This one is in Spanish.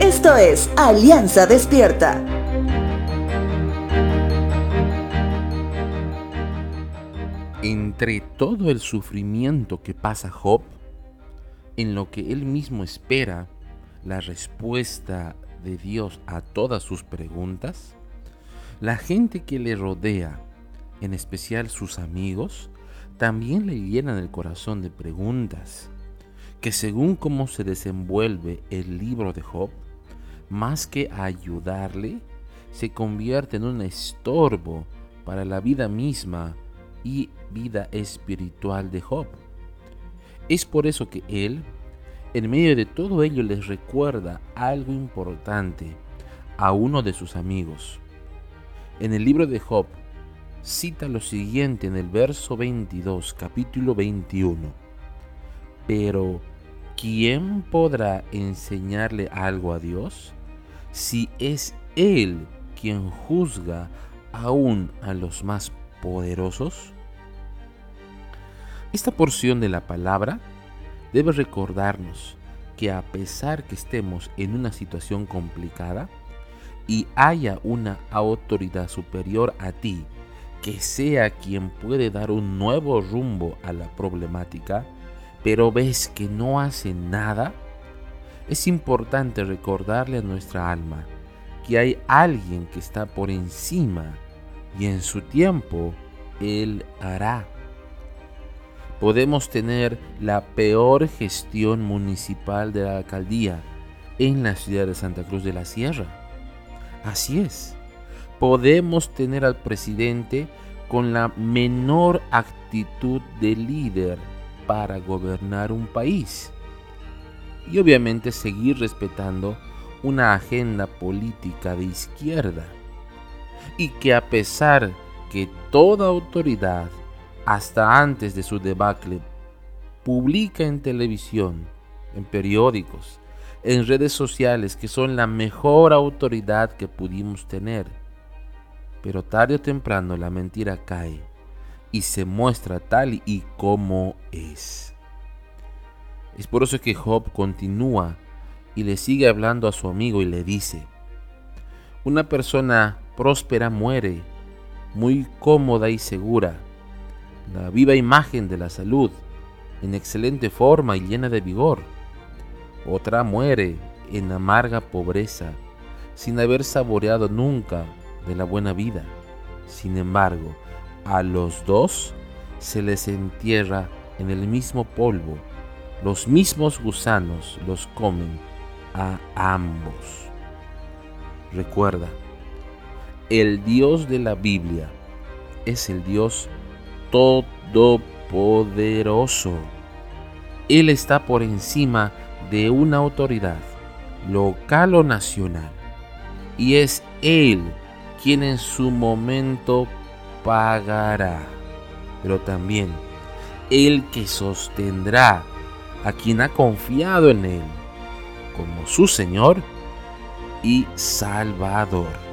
Esto es Alianza Despierta. Entre todo el sufrimiento que pasa Job, en lo que él mismo espera la respuesta de Dios a todas sus preguntas, la gente que le rodea, en especial sus amigos, también le llenan el corazón de preguntas que según cómo se desenvuelve el libro de Job, más que ayudarle, se convierte en un estorbo para la vida misma y vida espiritual de Job. Es por eso que él, en medio de todo ello, les recuerda algo importante a uno de sus amigos. En el libro de Job cita lo siguiente en el verso 22, capítulo 21. Pero, ¿quién podrá enseñarle algo a Dios si es Él quien juzga aún a los más poderosos? Esta porción de la palabra debe recordarnos que a pesar que estemos en una situación complicada y haya una autoridad superior a ti que sea quien puede dar un nuevo rumbo a la problemática, pero ves que no hace nada, es importante recordarle a nuestra alma que hay alguien que está por encima y en su tiempo Él hará. Podemos tener la peor gestión municipal de la alcaldía en la ciudad de Santa Cruz de la Sierra. Así es. Podemos tener al presidente con la menor actitud de líder para gobernar un país. Y obviamente seguir respetando una agenda política de izquierda. Y que a pesar que toda autoridad hasta antes de su debacle, publica en televisión, en periódicos, en redes sociales que son la mejor autoridad que pudimos tener. Pero tarde o temprano la mentira cae y se muestra tal y como es. Es por eso que Job continúa y le sigue hablando a su amigo y le dice, una persona próspera muere, muy cómoda y segura, la viva imagen de la salud, en excelente forma y llena de vigor. Otra muere en amarga pobreza, sin haber saboreado nunca de la buena vida. Sin embargo, a los dos se les entierra en el mismo polvo, los mismos gusanos los comen a ambos. Recuerda, el Dios de la Biblia es el Dios todopoderoso. Él está por encima de una autoridad, local o nacional, y es Él quien en su momento pagará, pero también el que sostendrá a quien ha confiado en Él como su Señor y Salvador.